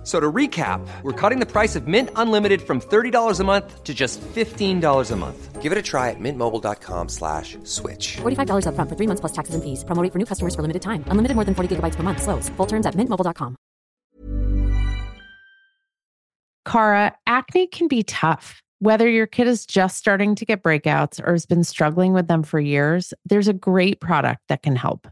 F- So to recap, we're cutting the price of Mint Unlimited from $30 a month to just $15 a month. Give it a try at mintmobile.com slash switch. $45 upfront for three months plus taxes and fees. Promo rate for new customers for limited time. Unlimited more than 40 gigabytes per month. Slows. Full terms at mintmobile.com. Cara, acne can be tough. Whether your kid is just starting to get breakouts or has been struggling with them for years, there's a great product that can help.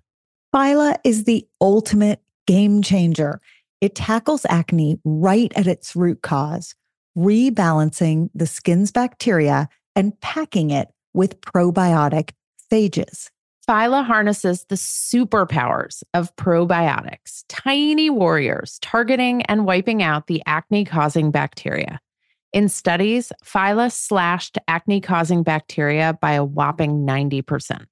Phyla is the ultimate game changer. It tackles acne right at its root cause, rebalancing the skin's bacteria and packing it with probiotic phages. Phyla harnesses the superpowers of probiotics, tiny warriors targeting and wiping out the acne causing bacteria. In studies, Phyla slashed acne causing bacteria by a whopping 90%.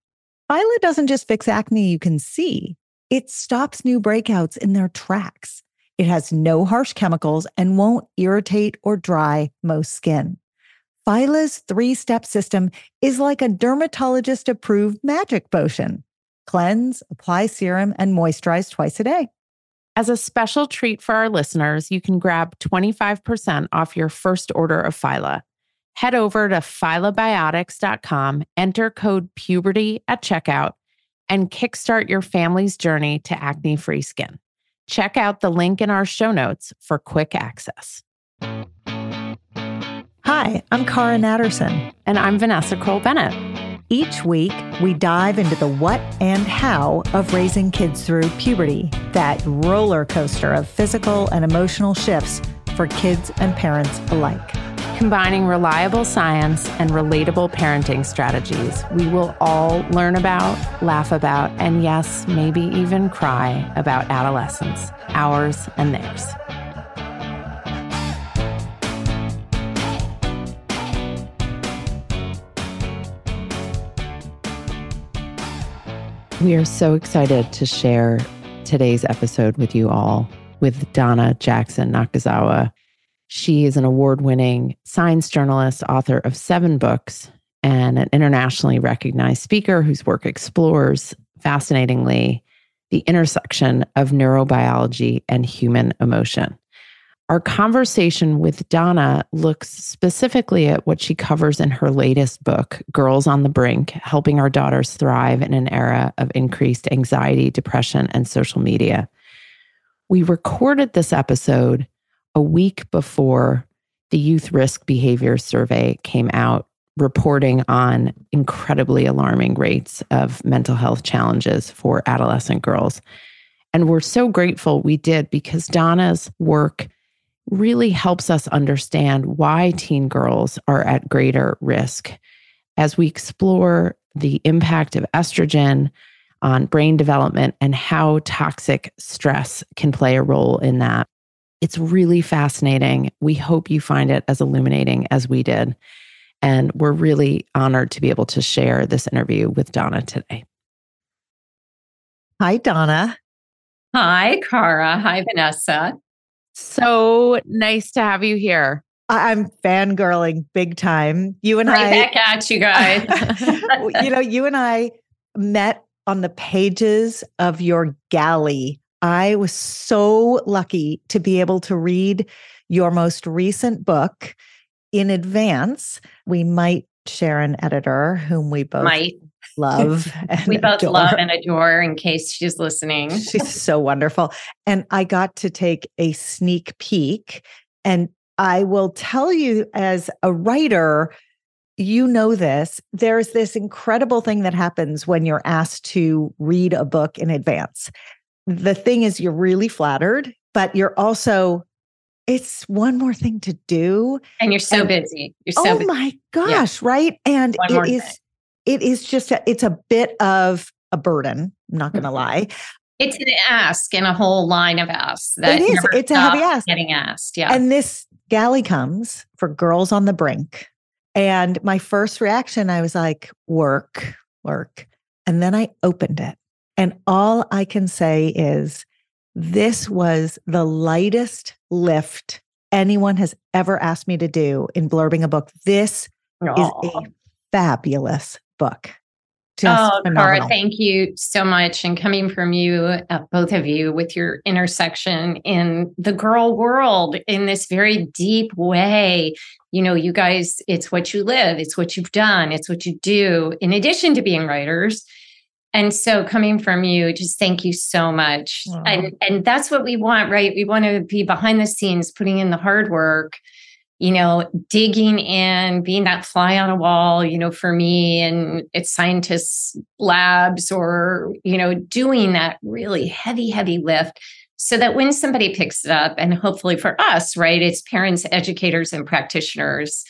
Phyla doesn't just fix acne you can see, it stops new breakouts in their tracks. It has no harsh chemicals and won't irritate or dry most skin. Phyla's three step system is like a dermatologist approved magic potion cleanse, apply serum, and moisturize twice a day. As a special treat for our listeners, you can grab 25% off your first order of Phyla. Head over to phylabiotics.com, enter code puberty at checkout, and kickstart your family's journey to acne free skin. Check out the link in our show notes for quick access. Hi, I'm Cara Natterson. And I'm Vanessa Kroll Bennett. Each week, we dive into the what and how of raising kids through puberty, that roller coaster of physical and emotional shifts for kids and parents alike. Combining reliable science and relatable parenting strategies, we will all learn about, laugh about, and yes, maybe even cry about adolescence, ours and theirs. We are so excited to share today's episode with you all with Donna Jackson Nakazawa. She is an award winning science journalist, author of seven books, and an internationally recognized speaker whose work explores, fascinatingly, the intersection of neurobiology and human emotion. Our conversation with Donna looks specifically at what she covers in her latest book, Girls on the Brink Helping Our Daughters Thrive in an Era of Increased Anxiety, Depression, and Social Media. We recorded this episode a week before the Youth Risk Behavior Survey came out, reporting on incredibly alarming rates of mental health challenges for adolescent girls. And we're so grateful we did because Donna's work really helps us understand why teen girls are at greater risk as we explore the impact of estrogen on brain development and how toxic stress can play a role in that. It's really fascinating. We hope you find it as illuminating as we did. And we're really honored to be able to share this interview with Donna today. Hi, Donna. Hi, Cara. Hi, Vanessa. So nice to have you here. I- I'm fangirling big time. You and Right I, back at you guys. you know, you and I met on the pages of your galley. I was so lucky to be able to read your most recent book in advance. We might share an editor whom we both Might. love. We both adore. love and adore in case she's listening. She's so wonderful. And I got to take a sneak peek. And I will tell you, as a writer, you know this, there's this incredible thing that happens when you're asked to read a book in advance. The thing is, you're really flattered, but you're also, it's one more thing to do. And you're so And- busy. You're so oh busy. my gosh, right? And One it is, thing. it is just, a, it's a bit of a burden. I'm not going to Mhm. lie. It's an ask in a whole line of asks that it is. It's a heavy ask. Getting asked. Yeah. And this galley comes for Girls on the Brink. And my first reaction, I was like, work, work. And then I opened it. And all I can say is This was the lightest lift anyone has ever asked me to do in blurbing a book. This is a fabulous book. Just oh, phenomenal. Cara, thank you so much. And coming from you, uh, both of you, with your intersection in the girl world in this very deep way. You know, you guys, it's what you live, it's what you've done, it's what you do, in addition to being writers. And so coming from you, just thank you so much. And and that's what we want, right? We want to be behind the scenes, putting in the hard work you know, digging in, being that fly on a wall, you know, for me and it's scientists' labs or, you know, doing that really heavy, heavy lift so that when somebody picks it up, and hopefully for us, right, it's parents, educators, and practitioners,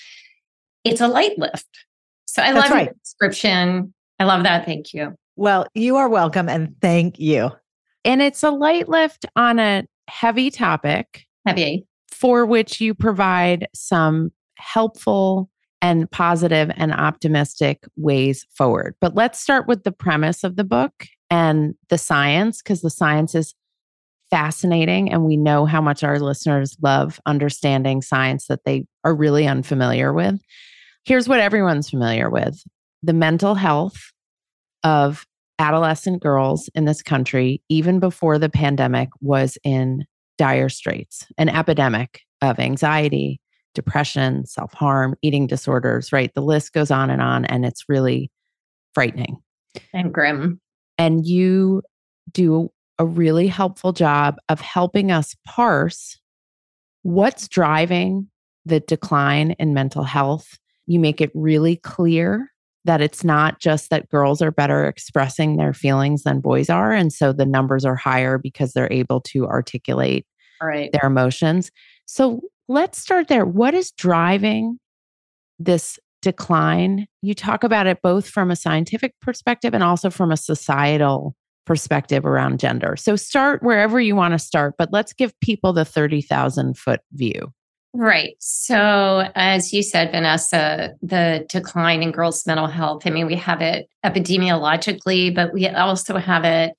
it's a light lift. So I That's love right. the description. I love that. Thank you. Well, you are welcome and thank you. And it's a light lift on a heavy topic. Heavy for which you provide some helpful and positive and optimistic ways forward. But let's start with the premise of the book and the science, because the science is fascinating. And we know how much our listeners love understanding science that they are really unfamiliar with. Here's what everyone's familiar with the mental health of adolescent girls in this country, even before the pandemic, was in dire straits, an epidemic of anxiety, depression, self harm, eating disorders, right? The list goes on and on, and it's really frightening and grim. And you do a really helpful job of helping us parse what's driving the decline in mental health. You make it really clear that it's not just that girls are better expressing their feelings than boys are. And so the numbers are higher because they're able to articulate right. their emotions. So let's start there. What is driving this decline? You talk about it both from a scientific perspective and also from a societal perspective around gender. So start wherever you want to start, but let's give people the 30,000 foot view. Right. So, as you said, Vanessa, the decline in girls' mental health, I mean, we have it epidemiologically, but we also have it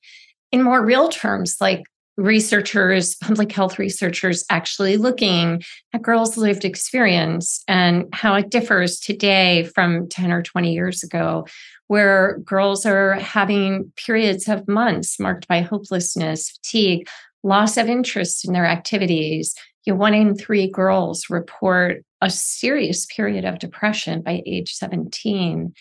in more real terms, like researchers, public health researchers, actually looking at girls' lived experience and how it differs today from 10 or 20 years ago, where girls are having periods of months marked by hopelessness, fatigue, loss of interest in their activities you know, one in three girls report a serious period of depression by age 17.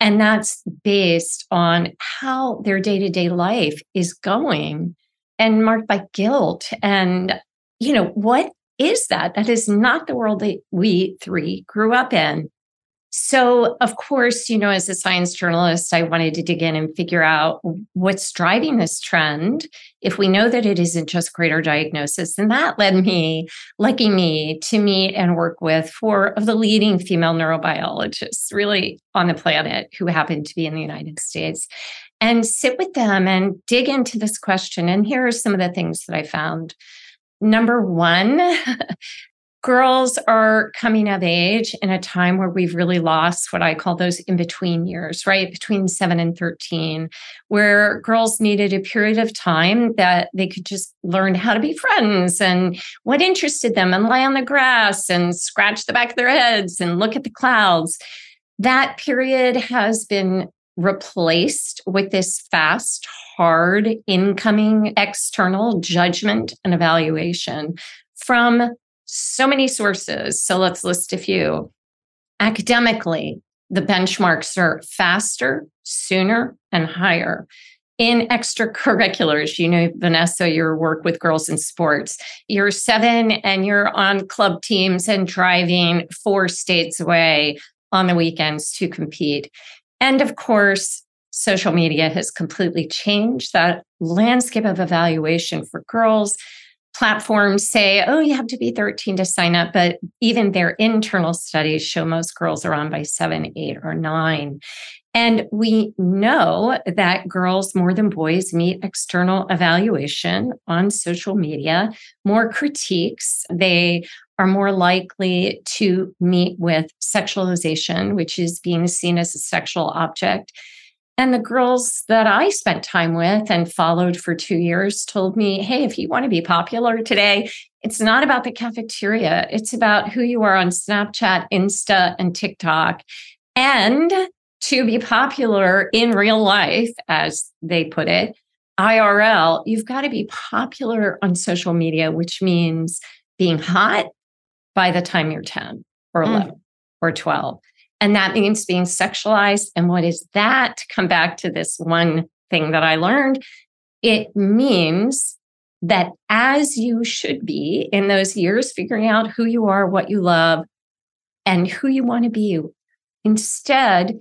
And that's based on how their day to day life is going and marked by guilt. And, you know, what is that? That is not the world that we three grew up in. So, of course, you know, as a science journalist, I wanted to dig in and figure out what's driving this trend. If we know that it isn't just greater diagnosis, and that led me, lucky me, to meet and work with four of the leading female neurobiologists really on the planet who happen to be in the United States and sit with them and dig into this question. And here are some of the things that I found. Number one, girls are coming of age in a time where we've really lost what I call those in between years, right? Between seven and 13, where girls needed a period of time that they could just learn how to be friends and what interested them and lie on the grass and scratch the back of their heads and look at the clouds. That period has been replaced with this fast, hard incoming external judgment and evaluation from so many sources. So let's list a few. Academically, the benchmarks are faster, sooner, and higher. In extracurriculars, you know, Vanessa, your work with girls in sports, you're seven and you're on club teams and driving four states away on the weekends to compete. And of course, social media has completely changed that landscape of evaluation for girls platforms say, oh, you have to be 13 to sign up, but even their internal studies show most girls are on by seven, eight, or nine. And we know that girls more than boys meet external evaluation on social media, more critiques. They are more likely to meet with sexualization, which is being seen as a sexual object And the girls that I spent time with and followed for two years told me, hey, if you want to be popular today, it's not about the cafeteria. It's about who you are on Snapchat, Insta, and TikTok. And to be popular in real life, as they put it, IRL, you've got to be popular on social media, which means being hot by the time you're 10 or 11 mm. or 12. And that means being sexualized. And what is that? Come back to this one thing that I learned. It means that as you should be in those years, figuring out who you are, what you love, and who you want to be. Instead,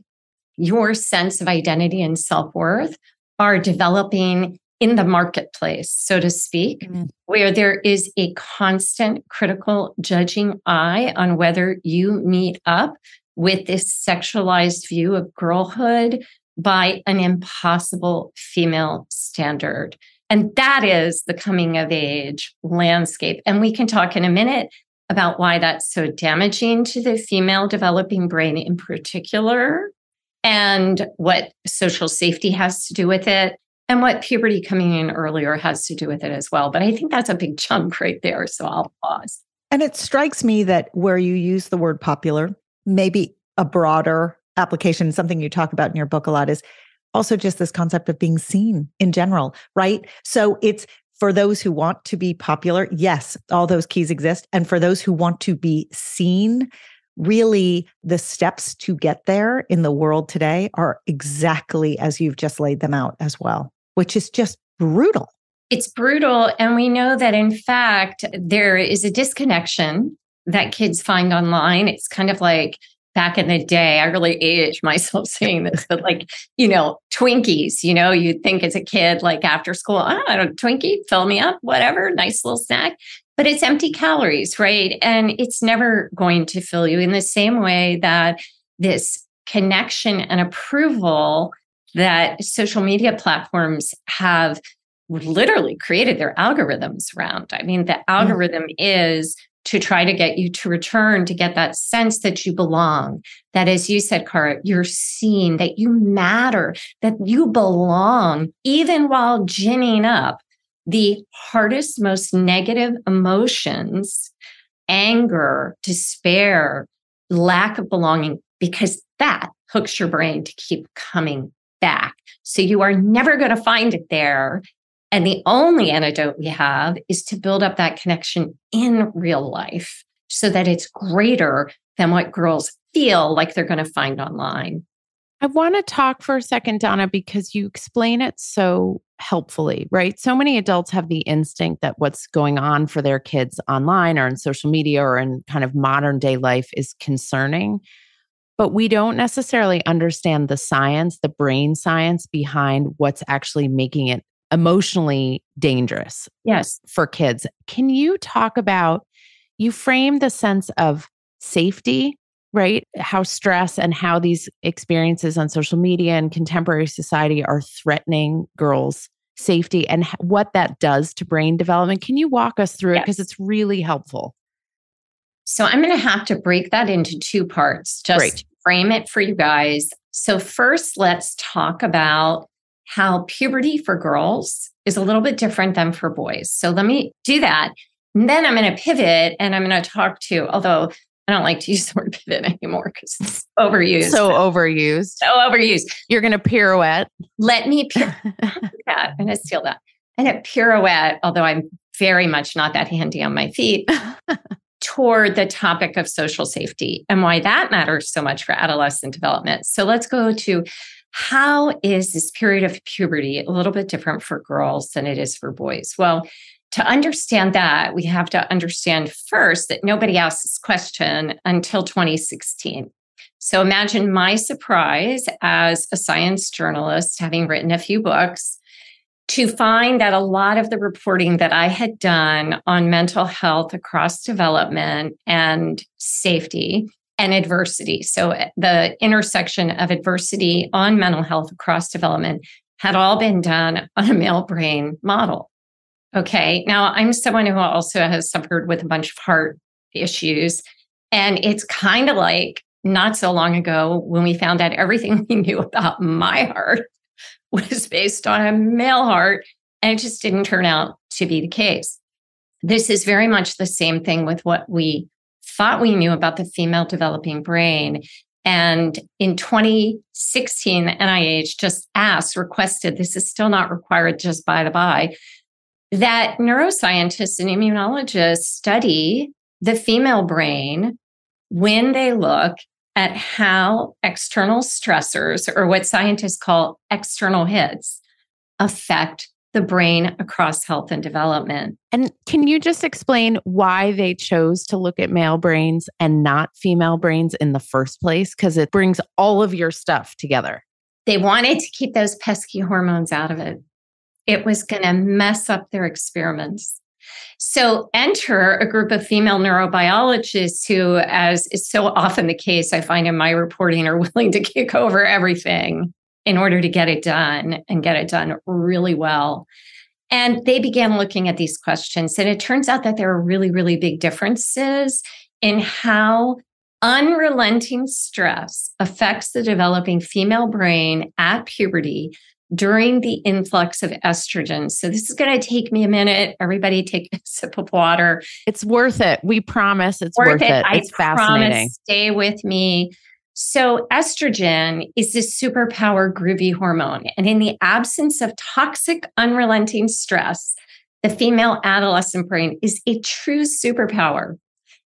your sense of identity and self worth are developing in the marketplace, so to speak, mm-hmm. where there is a constant critical judging eye on whether you meet up with this sexualized view of girlhood by an impossible female standard. And that is the coming of age landscape. And we can talk in a minute about why that's so damaging to the female developing brain in particular, and what social safety has to do with it, and what puberty coming in earlier has to do with it as well. But I think that's a big chunk right there. So I'll pause. And it strikes me that where you use the word popular, maybe a broader application, something you talk about in your book a lot is also just this concept of being seen in general, right? So it's for those who want to be popular, yes, all those keys exist. And for those who want to be seen, really the steps to get there in the world today are exactly as you've just laid them out as well, which is just brutal. It's brutal. And we know that, in fact, there is a disconnection that kids find online. It's kind of like back in the day, I really age myself saying this, but like, you know, Twinkies, you know, you'd think as a kid, like after school, oh, I don't know, Twinkie, fill me up, whatever, nice little snack. But it's empty calories, right? And it's never going to fill you in the same way that this connection and approval that social media platforms have literally created their algorithms around. I mean, the mm. algorithm mm. is to try to get you to return to get that sense that you belong. That as you said Cara you're seen that you matter that you belong even while ginning up the hardest most negative emotions anger despair lack of belonging because that hooks your brain to keep coming back. So you are never going to find it there and the only antidote we have is to build up that connection in real life so that it's greater than what girls feel like they're going to find online. I want to talk for a second, Donna, because you explain it so helpfully, right? So many adults have the instinct that what's going on for their kids online or in social media or in kind of modern day life is concerning. But we don't necessarily understand the science, the brain science behind what's actually making it emotionally dangerous yes. for kids. Can you talk about you frame the sense of safety right? How stress and how these experiences on social media and contemporary society are threatening girls safety and what that does to brain development. Can you walk us through yes. it because it's really helpful. So i'm going to have to break that into two parts. Just frame it for you guys. So first let's talk about how puberty for girls is a little bit different than for boys. So let me do that. And then I'm going to pivot and I'm going to talk to, although I don't like to use the word pivot anymore because it's overused. So overused. So overused. You're going to pirouette. Let me pir- I'm going to steal that. And a pirouette, although I'm very much not that handy on my feet, toward the topic of social safety and why that matters so much for adolescent development. So let's go to how is this period of puberty a little bit different for girls than it is for boys? Well, to understand that, we have to understand first that nobody asked this question until 2016. So imagine my surprise as a science journalist, having written a few books, to find that a lot of the reporting that I had done on mental health across development and safety and adversity. So eh, the intersection of adversity on mental health across development had all been done on a male brain model. Okay. Now I'm someone who also has suffered with a bunch of heart issues. And it's kind of like not so long ago when we found out everything we knew about my heart was based on a male heart, and it just didn't turn out to be the case. This is very much the same thing with what we thought we knew about the female developing brain. And in 2016, NIH just asked, requested, this is still not required, just by the by, that neuroscientists and immunologists study the female brain when they look at how external stressors, or what scientists call external hits, affect the brain across health and development. And can you just explain why they chose to look at male brains and not female brains in the first place? Because it brings all of your stuff together. They wanted to keep those pesky hormones out of it. It was going to mess up their experiments. So enter a group of female neurobiologists who, as is so often the case, I find in my reporting, are willing to kick over everything in order to get it done and get it done really well. And they began looking at these questions. And it turns out that there are really, really big differences in how unrelenting stress affects the developing female brain at puberty during the influx of estrogen. So this is going to take me a minute. Everybody take a sip of water. It's worth it. We promise it's worth, worth it. it. It's I fascinating. Promise, stay with me. So, estrogen is this superpower groovy hormone. And in the absence of toxic, unrelenting stress, the female adolescent brain is a true superpower.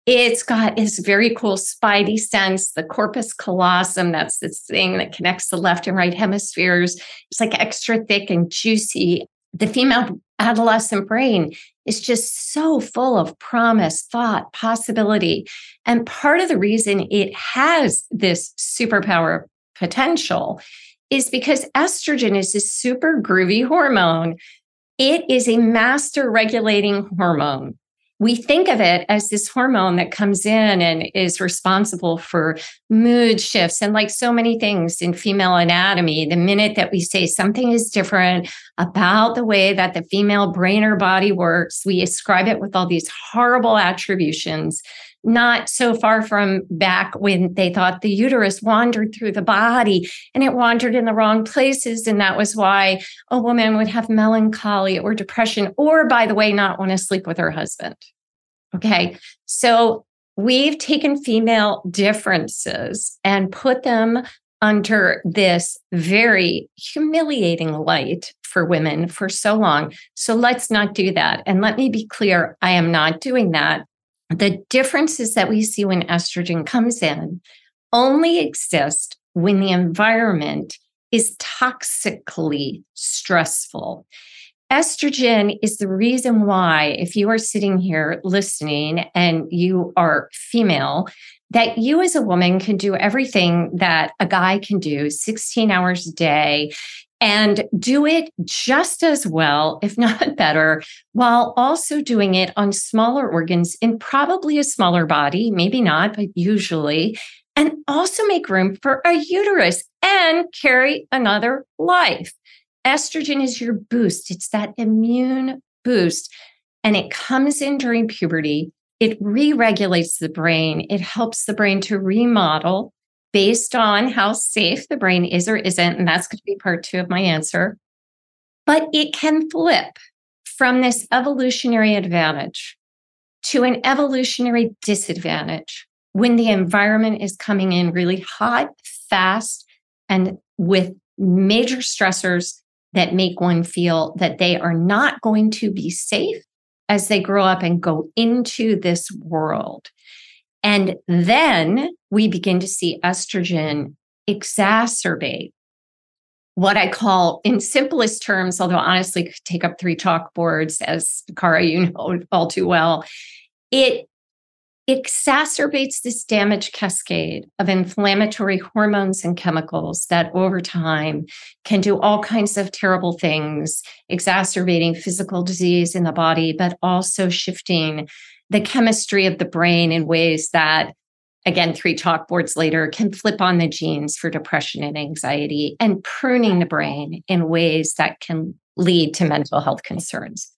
It's got this very cool spidey sense, the corpus callosum. That's this thing that connects the left and right hemispheres. It's like extra thick and juicy. The female adolescent brain is just so full of promise, thought, possibility. And part of the reason it has this superpower potential is because estrogen is this super groovy hormone. It is a master regulating hormone we think of it as this hormone that comes in and is responsible for mood shifts and like so many things in female anatomy the minute that we say something is different about the way that the female brain or body works we ascribe it with all these horrible attributions not so far from back when they thought the uterus wandered through the body and it wandered in the wrong places. And that was why a woman would have melancholy or depression, or by the way, not want to sleep with her husband. Okay. So we've taken female differences and put them under this very humiliating light for women for so long. So let's not do that. And let me be clear I am not doing that. The differences that we see when estrogen comes in only exist when the environment is toxically stressful. Estrogen is the reason why, if you are sitting here listening and you are female, that you as a woman can do everything that a guy can do 16 hours a day and do it just as well, if not better, while also doing it on smaller organs in probably a smaller body, maybe not, but usually, and also make room for a uterus and carry another life. Estrogen is your boost, it's that immune boost, and it comes in during puberty. It re regulates the brain, it helps the brain to remodel based on how safe the brain is or isn't. And that's going to be part two of my answer. But it can flip from this evolutionary advantage to an evolutionary disadvantage when the environment is coming in really hot, fast, and with major stressors that make one feel that they are not going to be safe as they grow up and go into this world. And then we begin to see estrogen exacerbate what I call, in simplest terms, although honestly could take up three chalkboards, as Cara, you know all too well, it exacerbates this damage cascade of inflammatory hormones and chemicals that over time can do all kinds of terrible things, exacerbating physical disease in the body, but also shifting the chemistry of the brain in ways that again three chalkboards later can flip on the genes for depression and anxiety and pruning the brain in ways that can lead to mental health concerns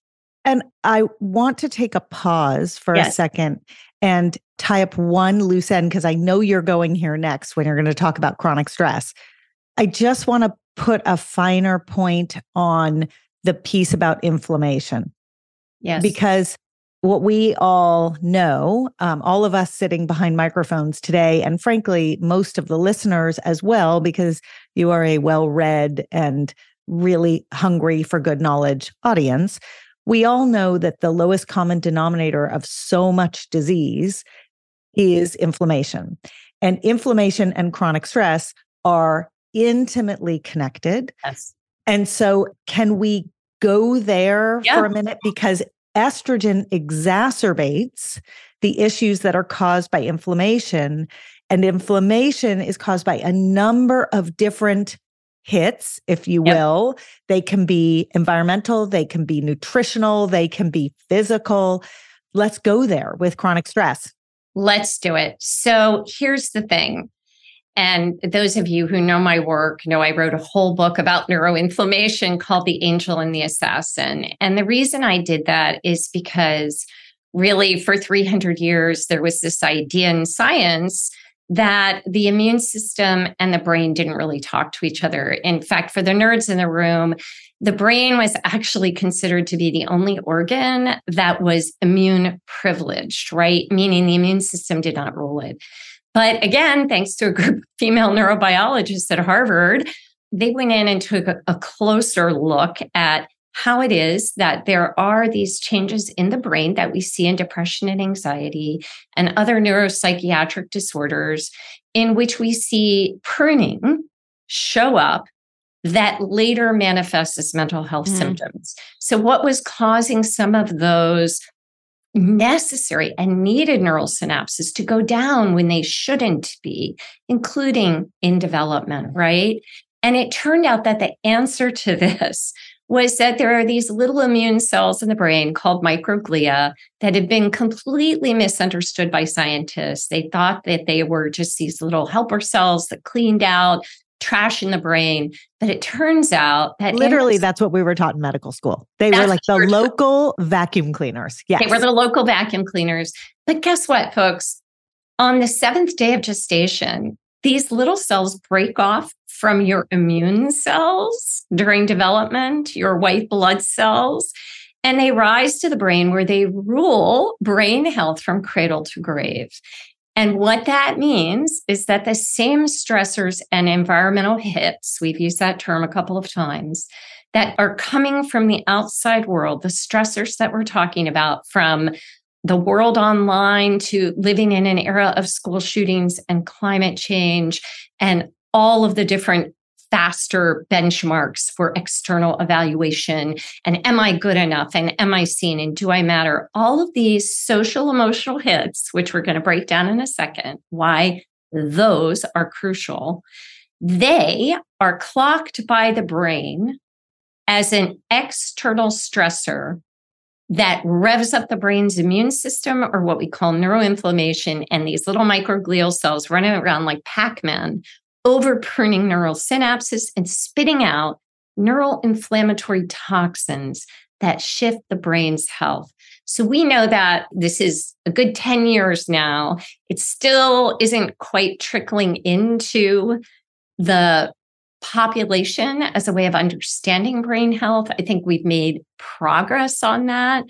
And I want to take a pause for Yes. a second and tie up one loose end because I know you're going here next when you're going to talk about chronic stress. I just want to put a finer point on the piece about inflammation Yes. because what we all know, um, all of us sitting behind microphones today, and frankly, most of the listeners as well, because you are a well read and really hungry for good knowledge audience, we all know that the lowest common denominator of so much disease is inflammation. And inflammation and chronic stress are intimately connected. yes. And so, can we go there Yeah. for a minute? Because estrogen exacerbates the issues that are caused by inflammation. And inflammation is caused by a number of different hits, if you Yep. will. They can be environmental, they can be nutritional, they can be physical. Let's go there with chronic stress. Let's do it. So here's the thing. And those of you who know my work know I wrote a whole book about neuroinflammation called The Angel and the Assassin. And the reason I did that is because really for 300 years, there was this idea in science that the immune system and the brain didn't really talk to each other. In fact, for the nerds in the room, the brain was actually considered to be the only organ that was immune privileged, right? Meaning the immune system did not rule it. But again, thanks to a group of female neurobiologists at Harvard, they went in and took a, a closer look at how it is that there are these changes in the brain that we see in depression and anxiety and other neuropsychiatric disorders in which we see pruning show up that later manifests as mental health Mm. symptoms. So, what was causing some of those Mm-hmm. necessary and needed neural synapses to go down when they shouldn't be, including in development, right? And it turned out that the answer to this was that there are these little immune cells in the brain called microglia that had been completely misunderstood by scientists. They thought that they were just these little helper cells that cleaned out trash in the brain. But it turns out that Literally, those- that's what we were taught in medical school. They were like the we were taught. local vacuum cleaners. Yes. They were the local vacuum cleaners. But guess what, folks? On the seventh day of gestation, these little cells break off from your immune cells during development, your white blood cells, and they rise to the brain where they rule brain health from cradle to grave. And what that means is that the same stressors and environmental hits, we've used that term a couple of times, that are coming from the outside world, the stressors that we're talking about from the world online to living in an era of school shootings and climate change and all of the different faster benchmarks for external evaluation and am I good enough and am I seen and do I matter? All of these social emotional hits, which we're going to break down in a second, why those are crucial. They are clocked by the brain as an external stressor that revs up the brain's immune system or what we call neuroinflammation. And these little microglial cells running around like Pac Man, over pruning neural synapses and spitting out neural inflammatory toxins that shift the brain's health. So we know that this is a good 10 years now. It still isn't quite trickling into the population as a way of understanding brain health. I think we've made progress on that,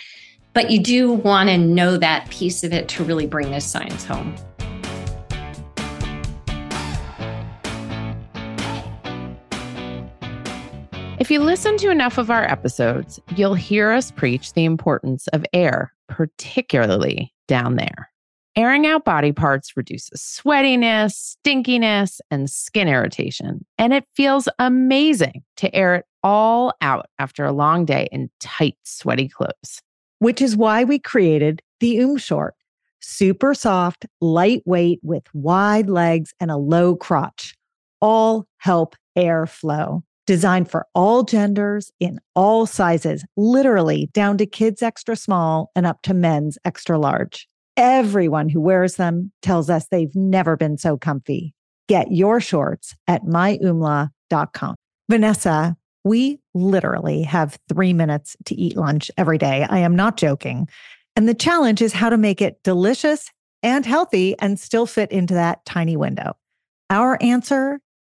but you do want to know that piece of it to really bring this science home. If you listen to enough of our episodes, you'll hear us preach the importance of air, particularly down there. Airing out body parts reduces sweatiness, stinkiness, and skin irritation. And it feels amazing to air it all out after a long day in tight, sweaty clothes. which is why we created the Oom Short. Super soft, lightweight with wide legs and a low crotch. All help airflow. Designed for all genders in all sizes, literally down to kids extra small and up to men's extra large. Everyone who wears them tells us they've never been so comfy. Get your shorts at myumla.com. Vanessa, We literally have three minutes to eat lunch every day. I am not joking. And the challenge is how to make it delicious and healthy and still fit into that tiny window. Our answer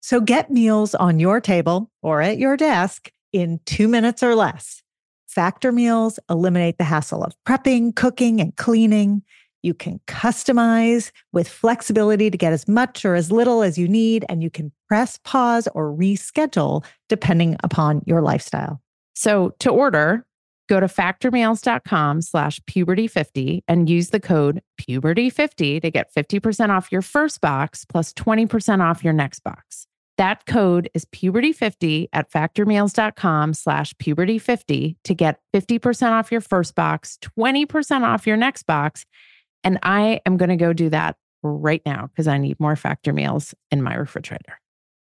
So get meals on your table or at your desk in two minutes or less. Factor meals eliminate the hassle of prepping, cooking, and cleaning. You can customize with flexibility to get as much or as little as you need, and you can press pause or reschedule depending upon your lifestyle. So to order, go to factormeals.com slash puberty50 and use the code puberty50 to get 50% off your first box plus 20% off your next box. That code is puberty50 at factormeals.com slash puberty50 to get 50% off your first box, 20% off your next box. And I am going to go do that right now because I need more factor meals in my refrigerator.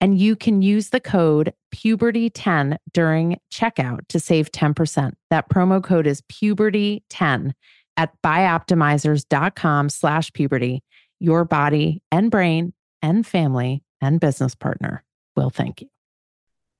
and you can use the code puberty10 during checkout to save 10%. That promo code is puberty10 at bioptimizers.com slash puberty. Your body and brain and family and business partner will thank you.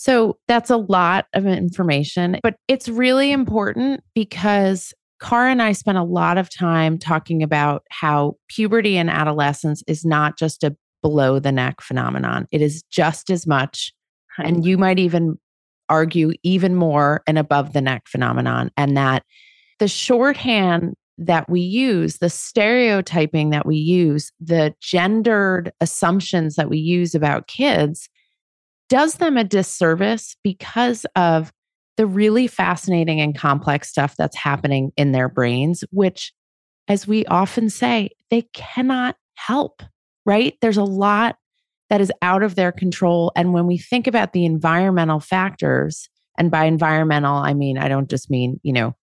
So that's a lot of information, but it's really important because Cara and I spent a lot of time talking about how puberty and adolescence is not just a below the neck phenomenon. It is just as much, and you might even argue even more, an above the neck phenomenon. And that the shorthand that we use, the stereotyping that we use, the gendered assumptions that we use about kids does them a disservice because of the really fascinating and complex stuff that's happening in their brains, which as we often say, they cannot help, right? There's a lot that is out of their control. And when we think about the environmental factors, and by environmental, I mean, I don't just mean, you know,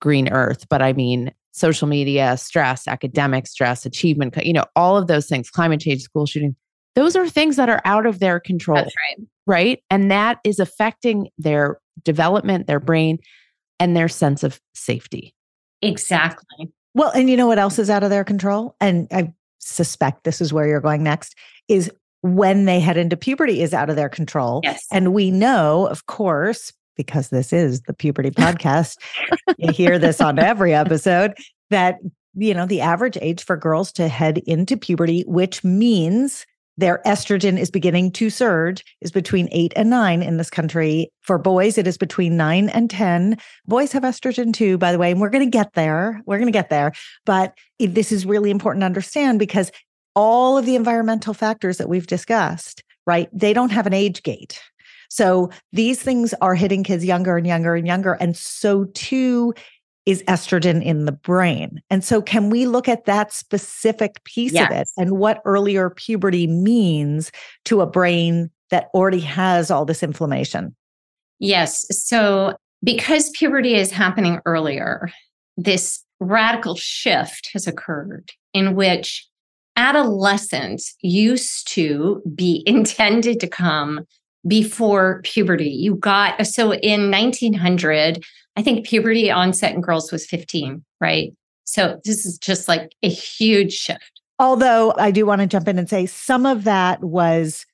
green earth, but I mean social media, stress, academic stress, achievement, you know, all of those things, climate change, school shooting. Those are things that are out of their control. That's right. Right. And that is affecting their development, their brain, and their sense of safety. Exactly. Well, and you know what else is out of their control? And I suspect this is where you're going next is when they head into puberty is out of their control. Yes. And we know, of course, because this is the puberty podcast, you hear this on every episode that, you know, the average age for girls to head into puberty, which means their estrogen is beginning to surge is between eight and nine in this country. For boys, it is between nine and 10. Boys have estrogen too, by the way, and we're going to get there. We're going to get there. But this is really important to understand because all of the environmental factors that we've discussed, right? They don't have an age gate. So these things are hitting kids younger and younger and younger. And so too is estrogen in the brain. And so, can we look at that specific piece Yes. of it and what earlier puberty means to a brain that already has all this inflammation? Yes. So, because puberty is happening earlier, this radical shift has occurred in which adolescence used to be intended to come before puberty. You got, so in 1900, I think puberty onset in girls was 15, right? So, this is just like a huge shift. Although I do want to jump in and say some of that was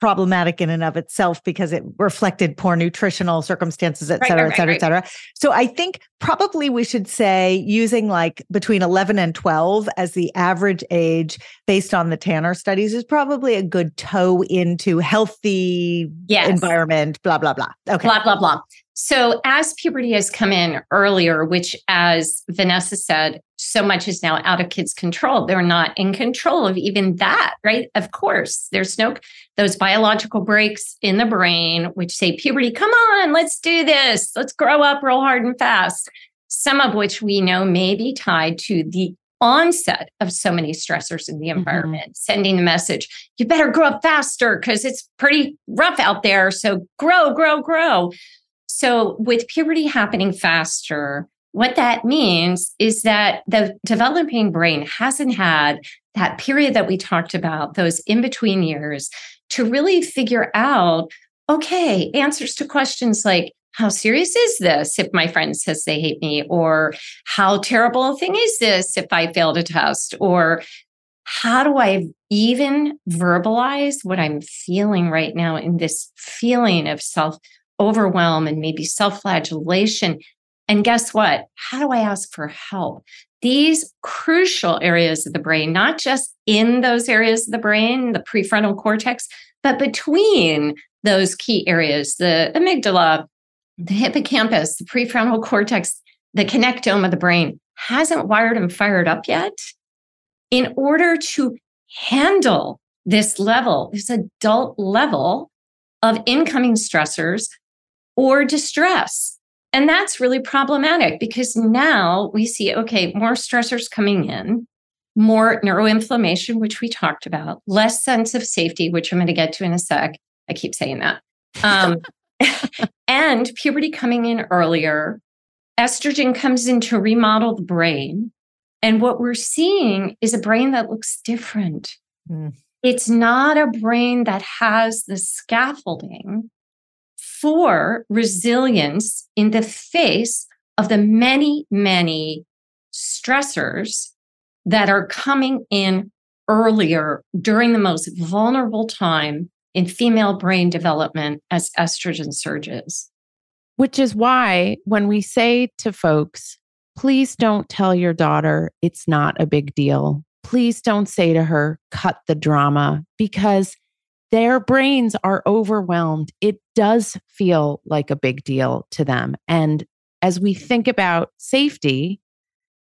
problematic in and of itself because it reflected poor nutritional circumstances, et cetera, right, et cetera, right, et cetera. So I think probably we should say using like between 11 and 12 as the average age based on the Tanner studies is probably a good toe into healthy Yes. environment, blah, blah, blah. Okay. blah blah blah so as puberty has come in earlier which as vanessa said so much is now out of kids control they're not in control of even that right? Of course there's no those biological breaks in the brain which say puberty come on let's do this. Let's grow up real hard and fast. Some of which we know may be tied to the onset of so many stressors in the mm-hmm. environment. Sending the message you better grow up faster because it's pretty rough out there so grow grow grow so, with puberty happening faster, what that means is that the developing brain hasn't had that period that we talked about, those in between years, to really figure out okay, answers to questions like, how serious is this if my friend says they hate me? Or how terrible a thing is this if I failed a test? Or how do I even verbalize what I'm feeling right now in this feeling of self overwhelm and maybe self flagellation. And guess what? How do I ask for help? These crucial areas of the brain, not just in those areas of the brain, the prefrontal cortex, but between those key areas the amygdala, the hippocampus, the prefrontal cortex, the connectome of the brain hasn't wired and fired up yet. In order to handle this level, this adult level of incoming stressors or distress. And that's really problematic because now we see, okay, more stressors coming in, more neuroinflammation, which we talked about, less sense of safety, which I'm going to get to in a sec. I keep saying that. Um, and puberty coming in earlier. Estrogen comes in to remodel the brain. And what we're seeing is a brain that looks different. Mm. It's not a brain that has the scaffolding for resilience in the face of the many, many stressors that are coming in earlier during the most vulnerable time in female brain development as estrogen surges. Which is why when we say to folks, please don't tell your daughter it's not a big deal. Please don't say to her, cut the drama, because their brains are overwhelmed. It does feel like a big deal to them. And as we think about safety,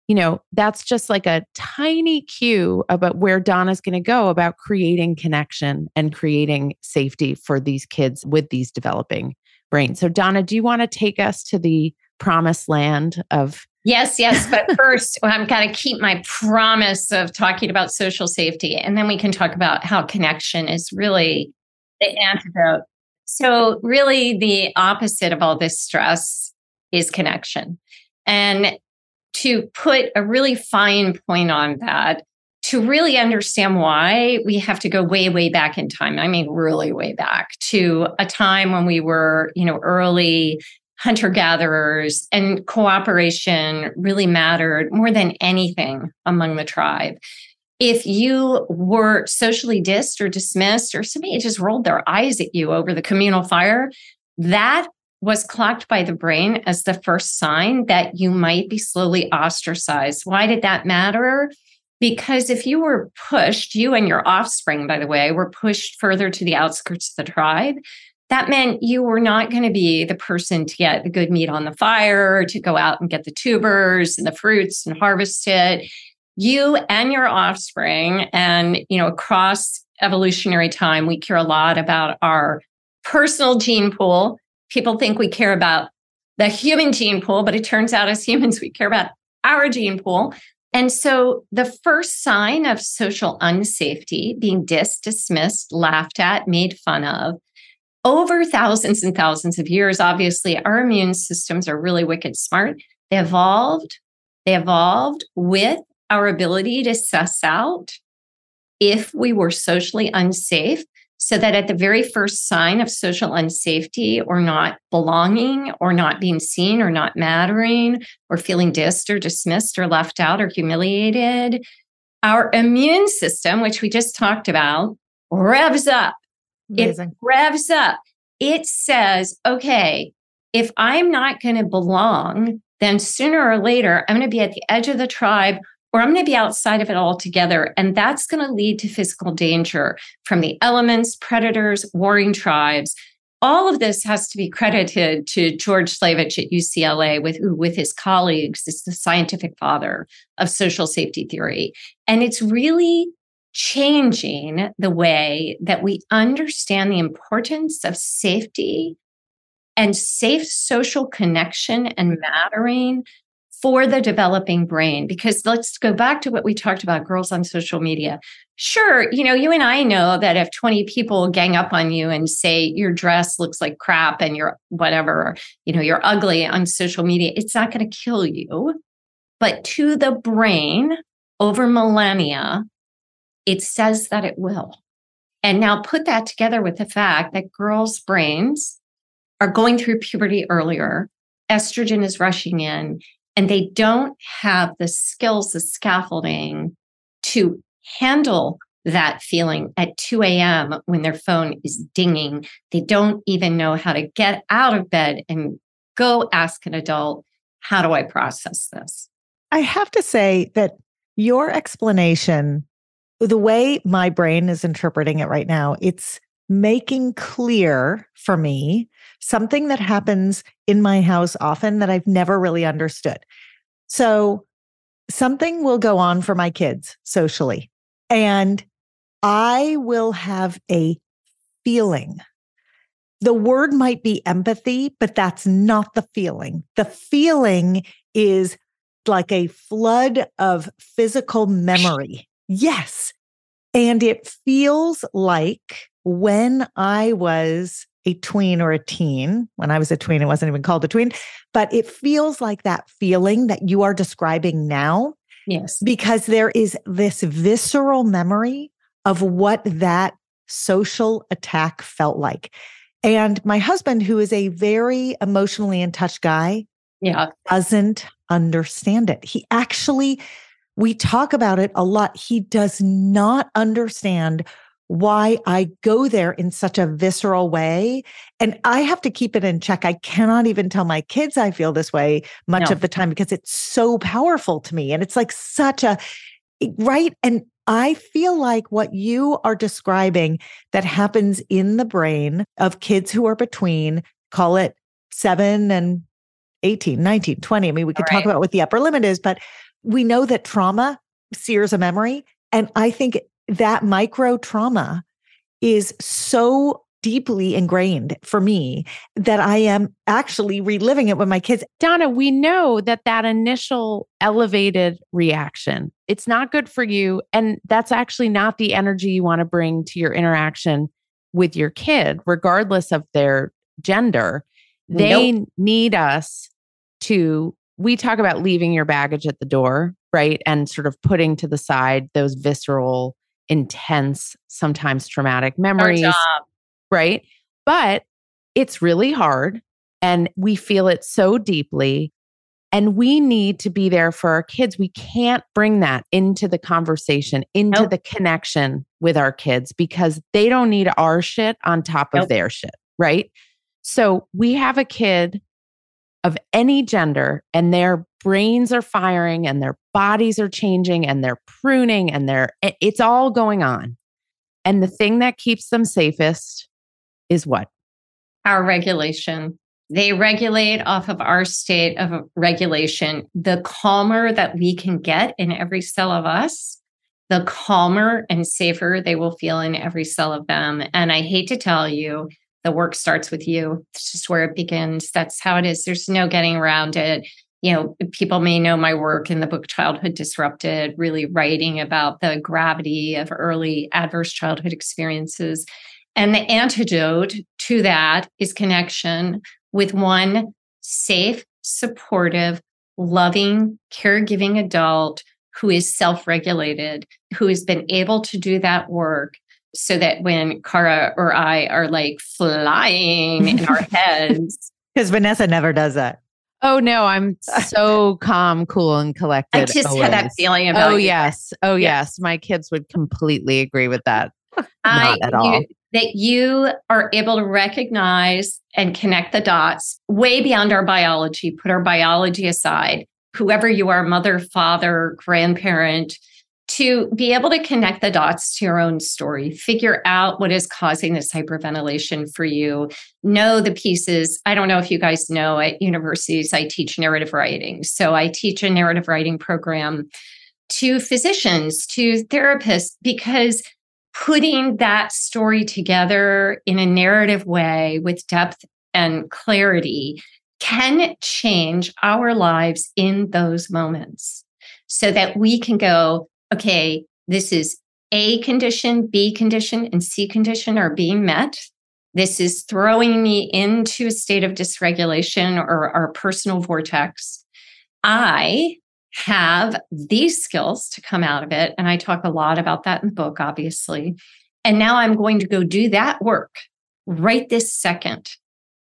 you know, that's just like a tiny cue about where Donna's going to go about creating connection and creating safety for these kids with these developing brains. So, Donna, do you want to take us to the promised land of Yes, yes. But first, I'm going to keep my promise of talking about social safety. And then we can talk about how connection is really the antidote. So, really, the opposite of all this stress is connection. And to put a really fine point on that, to really understand why we have to go way way back in time i mean really way back to a time when we were you know early hunter gatherers and cooperation really mattered more than anything among the tribe. If you were socially dissed or dismissed or somebody just rolled their eyes at you over the communal fire that was clocked by the brain as the first sign that you might be slowly ostracized. Why did that matter? Because if you were pushed, you and your offspring, by the way, were pushed further to the outskirts of the tribe, that meant you were not going to be the person to get the good meat on the fire, to go out and get the tubers and the fruits and harvest it. You and your offspring, and you know, across evolutionary time, we care a lot about our personal gene pool. People think we care about the human gene pool, but it turns out as humans, we care about our gene pool. And so the first sign of social unsafety, being dissed, dismissed, laughed at, made fun of, over thousands and thousands of years, obviously, our immune systems are really wicked smart. They evolved. They evolved with our ability to suss out if we were socially unsafe so that at the very first sign of social unsafety or not belonging or not being seen or not mattering or feeling dissed or dismissed or left out or humiliated, our immune system, which we just talked about, revs up. Amazing. It revs up. It says, okay, if I'm not going to belong, then sooner or later, I'm going to be at the edge of the tribe or I'm going to be outside of it altogether. And that's going to lead to physical danger from the elements, predators, warring tribes. All of this has to be credited to George Slavich at UCLA with, with his colleagues. It's the scientific father of social safety theory. And it's really changing the way that we understand the importance of safety and safe social connection and mattering for the developing brain. Because let's go back to what we talked about girls on social media. Sure you know you and i know that if 20 people gang up on you and say your dress looks like crap and you're whatever you know you're ugly on social media it's not going to kill you. But to the brain over millennia it says that it will and now put that together with the fact that girls brains are going through puberty earlier estrogen is rushing in and they don't have the skills, the scaffolding to handle that feeling at 2 a.m. when their phone is dinging. They don't even know how to get out of bed and go ask an adult, How do I process this? I have to say that your explanation, the way my brain is interpreting it right now, it's making clear for me something that happens in my house often that I've never really understood. So something will go on for my kids socially, and I will have a feeling. The word might be empathy, but that's not the feeling. The feeling is like a flood of physical memory. Yes. And it feels like when I was a tween or a teen. When I was a tween, it wasn't even called a tween, but it feels like that feeling that you are describing now. Yes. Because there is this visceral memory of what that social attack felt like. And my husband, who is a very emotionally in touch guy, yeah. doesn't understand it. He actually, we talk about it a lot. He does not understand why I go there in such a visceral way. And I have to keep it in check. I cannot even tell my kids I feel this way much no. of the time because it's so powerful to me. And it's like such a, right? And I feel like what you are describing that happens in the brain of kids who are between, call it seven and 18, 19, 20. I mean, we could talk about what the upper limit is, but we know that trauma sears a memory. And I think that micro trauma is so deeply ingrained for me that I am actually reliving it with my kids. Donna, we know that that initial elevated reaction, it's not good for you. And that's actually not the energy you want to bring to your interaction with your kid, regardless of their gender. They nope. need us to, we talk about leaving your baggage at the door, right? And sort of putting to the side those visceral, intense, sometimes traumatic memories right? But it's really hard and we feel it so deeply. And we need to be there for our kids. We can't bring that into the conversation, into nope. the connection with our kids because they don't need our shit on top nope. of their shit. Right. So we have a kid of any gender and their brains are firing and their bodies are changing and they're pruning and they're, it's all going on. And the thing that keeps them safest is what? Our regulation. They regulate off of our state of regulation. The calmer that we can get in every cell of us, the calmer and safer they will feel in every cell of them. And I hate to tell you, the work starts with you. It's just where it begins. That's how it is. There's no getting around it. You know, people may know my work in the book Childhood Disrupted, really writing about the gravity of early adverse childhood experiences and the antidote to that is connection with one safe, supportive, loving, caregiving adult who is self regulated, who has been able to do that work so that when Cara or I are like flying in our heads. Because Vanessa never does that. Oh no, I'm so calm, cool, and collected. I just always. had that feeling about. Oh you. yes, oh yes. My kids would completely agree with that. Not at all. You, that you are able to recognize and connect the dots way beyond our biology, put our biology aside, whoever you are, mother, father, grandparent, to be able to connect the dots to your own story, figure out what is causing this hyperventilation for you, know the pieces. I don't know if you guys know at universities, I teach narrative writing. So I teach a narrative writing program to physicians, to therapists, because putting that story together in a narrative way with depth and clarity can change our lives in those moments so that we can go, okay, this is A condition, B condition, and C condition are being met. This is throwing me into a state of dysregulation or our personal vortex. I have these skills to come out of it. And I talk a lot about that in the book, obviously. And now I'm going to go do that work right this second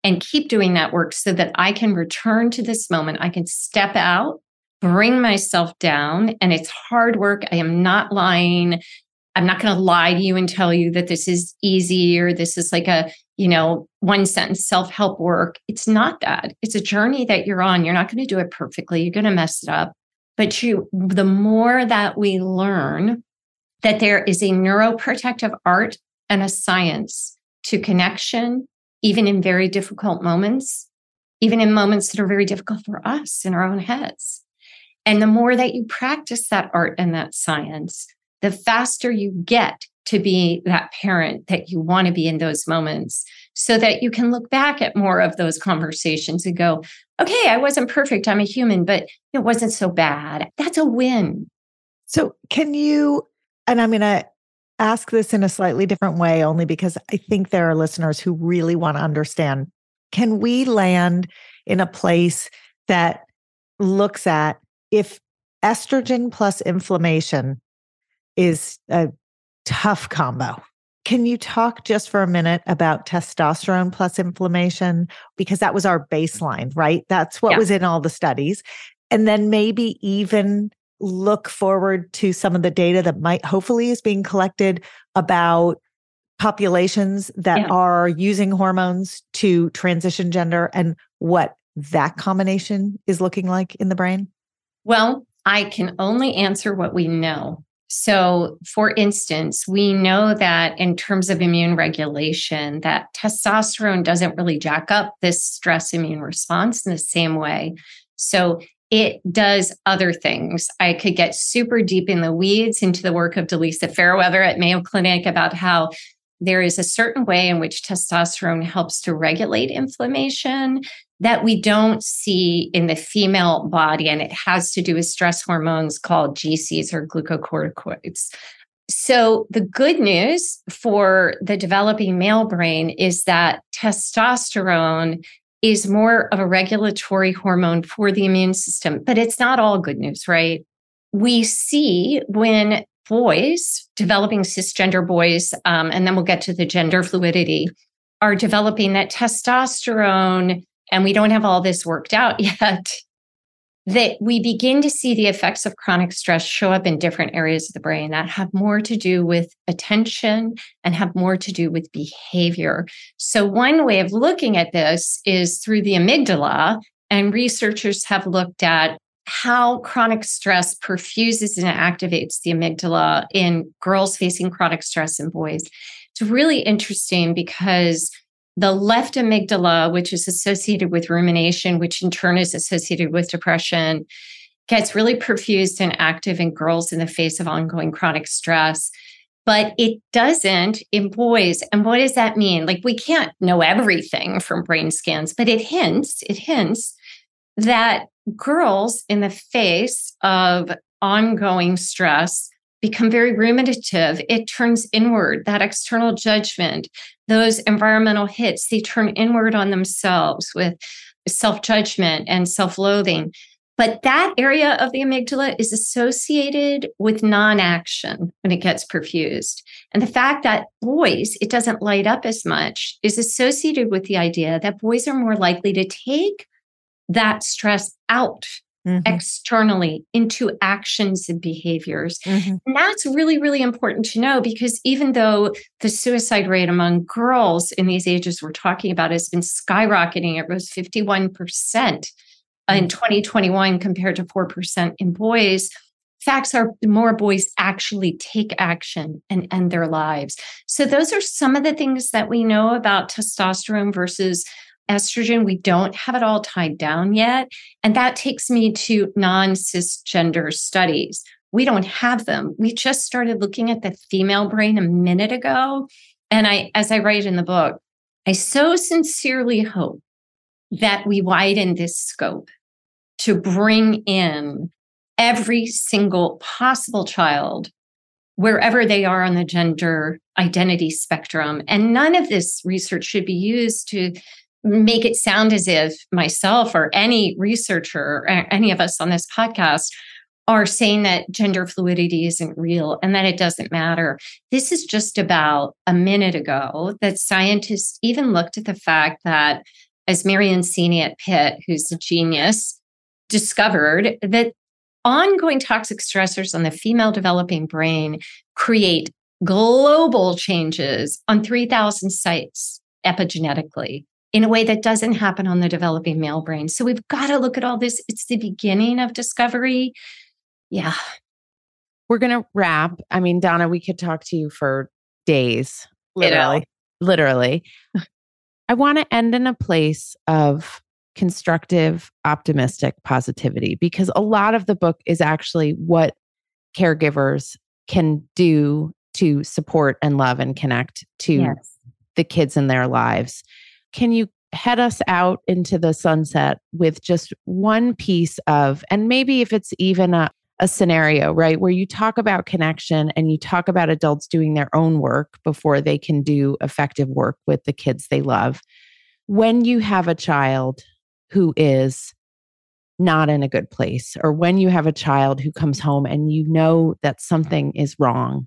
and keep doing that work so that I can return to this moment. I can step out, bring myself down, and it's hard work. I am not lying. I'm not going to lie to you and tell you that this is easy or this is like a, you know, one sentence self help work. It's not that. It's a journey that you're on. You're not going to do it perfectly. You're going to mess it up. But you, the more that we learn that there is a neuroprotective art and a science to connection, even in very difficult moments, even in moments that are very difficult for us in our own heads. And the more that you practice that art and that science, the faster you get to be that parent that you want to be in those moments so that you can look back at more of those conversations and go, okay, I wasn't perfect. I'm a human, but it wasn't so bad. That's a win. So, can you, and I'm going to ask this in a slightly different way, only because I think there are listeners who really want to understand. Can we land in a place that looks at if estrogen plus inflammation is a tough combo? Can you talk just for a minute about testosterone plus inflammation? Because that was our baseline, right? That's what yeah. was in all the studies. And then maybe even look forward to some of the data that might hopefully is being collected about populations that yeah. are using hormones to transition gender and what that combination is looking like in the brain? Well, I can only answer what we know. So, for instance, we know that in terms of immune regulation, that testosterone doesn't really jack up this stress immune response in the same way. So, it does other things. I could get super deep in the weeds into the work of Delisa Fairweather at Mayo Clinic about how there is a certain way in which testosterone helps to regulate inflammation that we don't see in the female body. And it has to do with stress hormones called GCs or glucocorticoids. So, the good news for the developing male brain is that testosterone is more of a regulatory hormone for the immune system, but it's not all good news, right? We see when boys, developing cisgender boys, um, and then we'll get to the gender fluidity, are developing that testosterone, and we don't have all this worked out yet, that we begin to see the effects of chronic stress show up in different areas of the brain that have more to do with attention and have more to do with behavior. So, one way of looking at this is through the amygdala, and researchers have looked at how chronic stress perfuses and activates the amygdala in girls facing chronic stress and boys. It's really interesting because the left amygdala, which is associated with rumination, which in turn is associated with depression, gets really perfused and active in girls in the face of ongoing chronic stress. But it doesn't in boys. And what does that mean? Like, we can't know everything from brain scans, but it hints, it hints that girls in the face of ongoing stress become very ruminative. It turns inward, that external judgment, those environmental hits, they turn inward on themselves with self judgment and self loathing. But that area of the amygdala is associated with non action when it gets perfused. And the fact that boys, it doesn't light up as much, is associated with the idea that boys are more likely to take that stress out mm-hmm. externally into actions and behaviors. Mm-hmm. And that's really, really important to know because even though the suicide rate among girls in these ages we're talking about has been skyrocketing, it rose 51% mm-hmm. in 2021 compared to 4% in boys. Facts are more boys actually take action and end their lives. So, those are some of the things that we know about testosterone versus estrogen, we don't have it all tied down yet. And that takes me to non cisgender studies. We don't have them. We just started looking at the female brain a minute ago. And I, as I write in the book, I so sincerely hope that we widen this scope to bring in every single possible child wherever they are on the gender identity spectrum. And none of this research should be used to make it sound as if myself or any researcher or any of us on this podcast are saying that gender fluidity isn't real and that it doesn't matter. This is just about a minute ago that scientists even looked at the fact that, as Mary Uncini at Pitt, who's a genius, discovered that ongoing toxic stressors on the female developing brain create global changes on 3,000 sites epigenetically in a way that doesn't happen on the developing male brain. So we've got to look at all this. It's the beginning of discovery. Yeah. We're going to wrap. I mean, Donna, we could talk to you for days, literally. Literally. I want to end in a place of constructive, optimistic positivity because a lot of the book is actually what caregivers can do to support and love and connect to yes. the kids in their lives. Can you head us out into the sunset with just one piece of, and maybe if it's even a, a scenario, right, where you talk about connection and you talk about adults doing their own work before they can do effective work with the kids they love. When you have a child who is not in a good place, or when you have a child who comes home and you know that something is wrong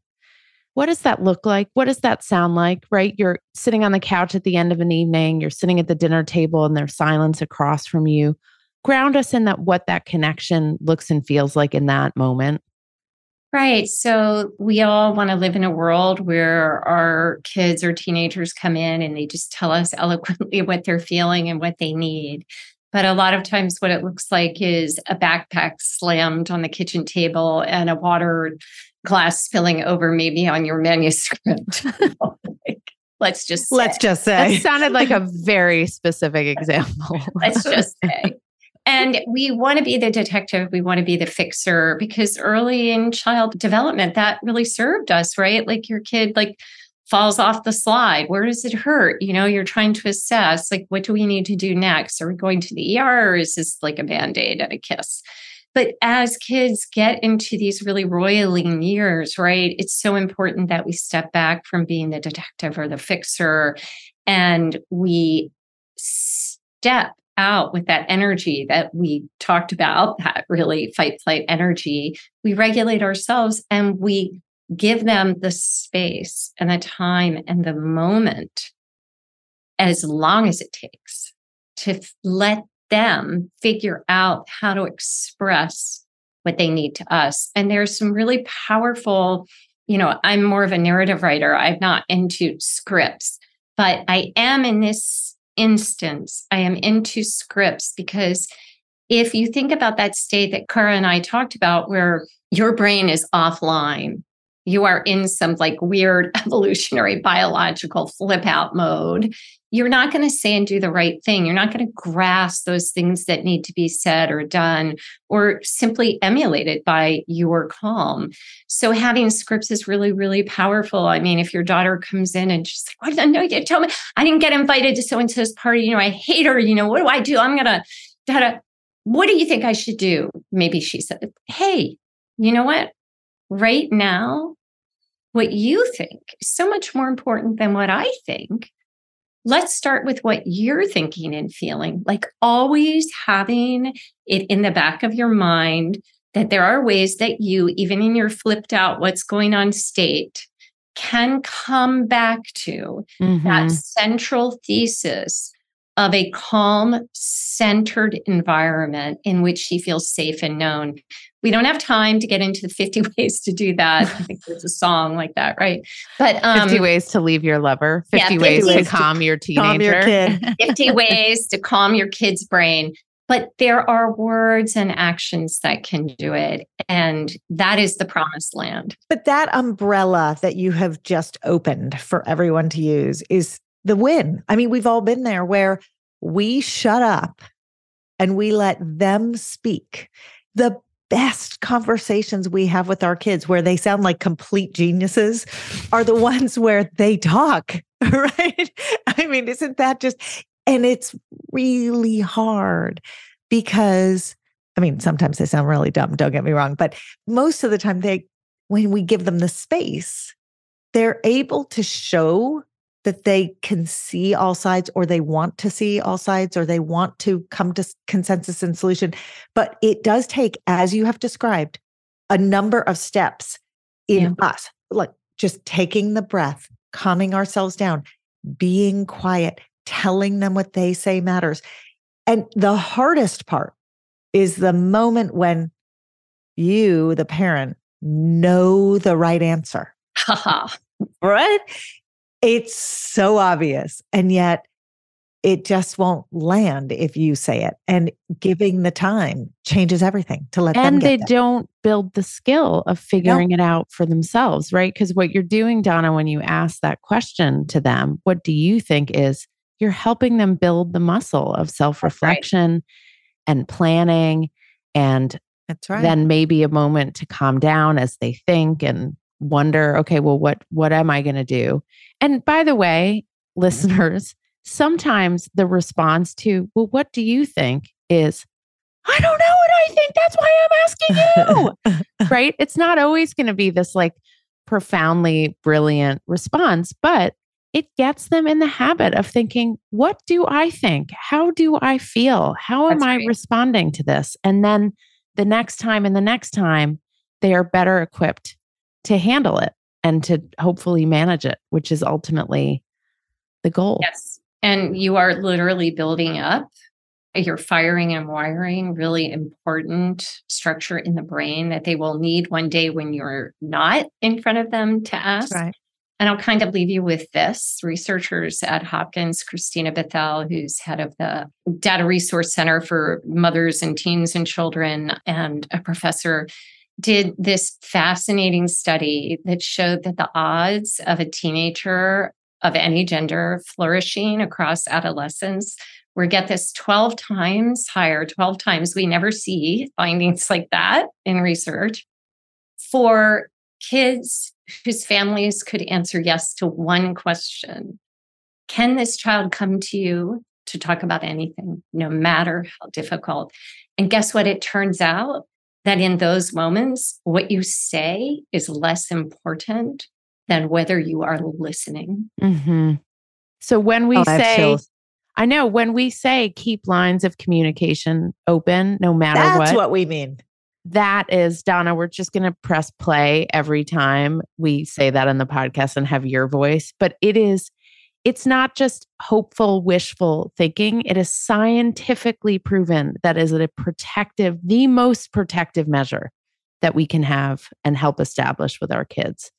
what does that look like? What does that sound like? Right? You're sitting on the couch at the end of an evening, you're sitting at the dinner table, and there's silence across from you. Ground us in that what that connection looks and feels like in that moment. Right. So we all want to live in a world where our kids or teenagers come in and they just tell us eloquently what they're feeling and what they need. But a lot of times, what it looks like is a backpack slammed on the kitchen table and a water glass spilling over maybe on your manuscript. let's just say. let's just say that sounded like a very specific example. let's just say. And we want to be the detective, we want to be the fixer because early in child development, that really served us, right? Like your kid, like falls off the slide? Where does it hurt? You know, you're trying to assess like, what do we need to do next? Are we going to the ER or is this like a band aid and a kiss? But as kids get into these really roiling years, right, it's so important that we step back from being the detective or the fixer and we step out with that energy that we talked about, that really fight flight energy. We regulate ourselves and we give them the space and the time and the moment as long as it takes to let them figure out how to express what they need to us. And there's some really powerful, you know, I'm more of a narrative writer. I'm not into scripts, but I am in this instance, I am into scripts because if you think about that state that Cara and I talked about, where your brain is offline, you are in some like weird evolutionary biological flip out mode you're not going to say and do the right thing. You're not going to grasp those things that need to be said or done or simply emulated by your calm. So having scripts is really, really powerful. I mean, if your daughter comes in and she's like, I know you tell me I didn't get invited to so and so's party. You know, I hate her. You know, what do I do? I'm going to, what do you think I should do? Maybe she said, Hey, you know what? Right now, what you think is so much more important than what I think let's start with what you're thinking and feeling. Like always having it in the back of your mind that there are ways that you, even in your flipped out, what's going on state, can come back to mm-hmm. that central thesis of a calm, centered environment in which she feels safe and known. We don't have time to get into the 50 ways to do that. I think there's a song like that, right? But um, 50 ways to leave your lover, 50, yeah, 50 ways, ways, to calm your teenager, calm your kid. 50 ways to calm your kid's brain. But there are words and actions that can do it. And that is the promised land. But that umbrella that you have just opened for everyone to use is the win. I mean, we've all been there where we shut up and we let them speak. The best conversations we have with our kids, where they sound like complete geniuses, are the ones where they talk, right? I mean, isn't that just, and it's really hard because, I mean, sometimes they sound really dumb, don't get me wrong, but most of the time, they, when we give them the space, they're able to show that they can see all sides or they want to see all sides or they want to come to consensus and solution. But it does take, as you have described, a number of steps in yeah. us, like just taking the breath, calming ourselves down, being quiet, telling them what they say matters. And the hardest part is the moment when you, the parent, know the right answer. right? It's so obvious. And yet it just won't land if you say it. And giving the time changes everything to let and them. And they don't build the skill of figuring no. it out for themselves, right? Because what you're doing, Donna, when you ask that question to them, what do you think is you're helping them build the muscle of self reflection right. and planning and that's right. Then maybe a moment to calm down as they think and wonder, okay, well, what what am I going to do? And by the way, mm-hmm. listeners, sometimes the response to, well, what do you think is, I don't know what I think. That's why I'm asking you. right? It's not always going to be this like profoundly brilliant response, but it gets them in the habit of thinking, what do I think? How do I feel? How am I responding to this? And then the next time and the next time, they are better equipped to handle it and to hopefully manage it, which is ultimately the goal. Yes. And you are literally building up your firing and wiring, really important structure in the brain that they will need one day when you're not in front of them to ask. Right. And I'll kind of leave you with this. Researchers at Hopkins, Christina Bethell, who's head of the Data Resource Center for Mothers and Teens and Children, and a professor did this fascinating study that showed that the odds of a teenager of any gender flourishing across adolescence were get this 12 times higher 12 times we never see findings like that in research for kids whose families could answer yes to one question Can this child come to you to talk about anything, no matter how difficult? And guess what? It turns out that in those moments, what you say is less important than whether you are listening. Mm-hmm. So when we Oh, say, chills. I know when we say keep lines of communication open, no matter That's what, what we mean. that is Donna. We're just going to press play every time we say that in the podcast and have your voice, but it is. It's not just hopeful, wishful thinking. It is scientifically proven that is a protective, the most protective measure that we can have and help establish with our kids.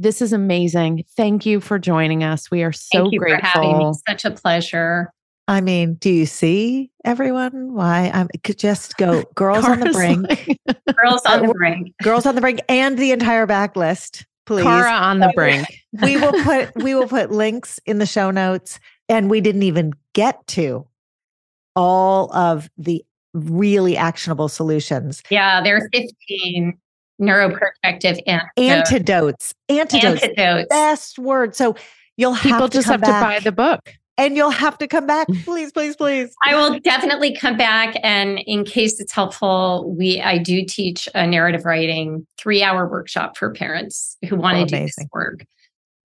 This is amazing. Thank you for joining us. We are so Thank you grateful. for having me. Such a pleasure. I mean, do you see everyone? Why I'm could just go girls on the brink, Girls on the brink. girls on the brink, and the entire backlist. Please, Cara on the brink. we will put we will put links in the show notes, and we didn't even get to all of the really actionable solutions, Yeah, there are 15 neuroprotective antidotes. Uh, antidotes, antidotes, Antidotes. best word. So you'll have People to just have to buy the book. And you'll have to come back, mm. please, please, please. I will definitely come back and in case it's helpful, we I do teach a narrative writing 3-hour workshop for parents who want Oh, to do this work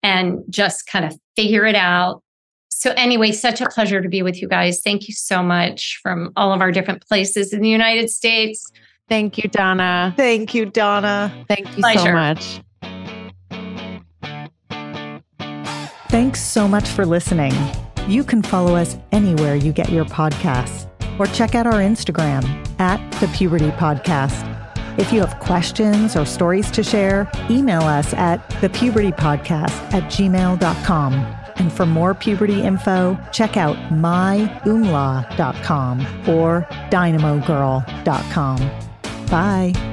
and just kind of figure it out. So anyway, such a pleasure to be with you guys. Thank you so much from all of our different places in the United States. Thank you, Donna. Thank you, Donna. Thank you so much. Thanks so much for listening. You can follow us anywhere you get your podcasts or check out our Instagram at the Puberty Podcast. If you have questions or stories to share, email us at thepubertypodcast at gmail.com. And for more puberty info, check out myumla.com or dynamogirl.com. Bye.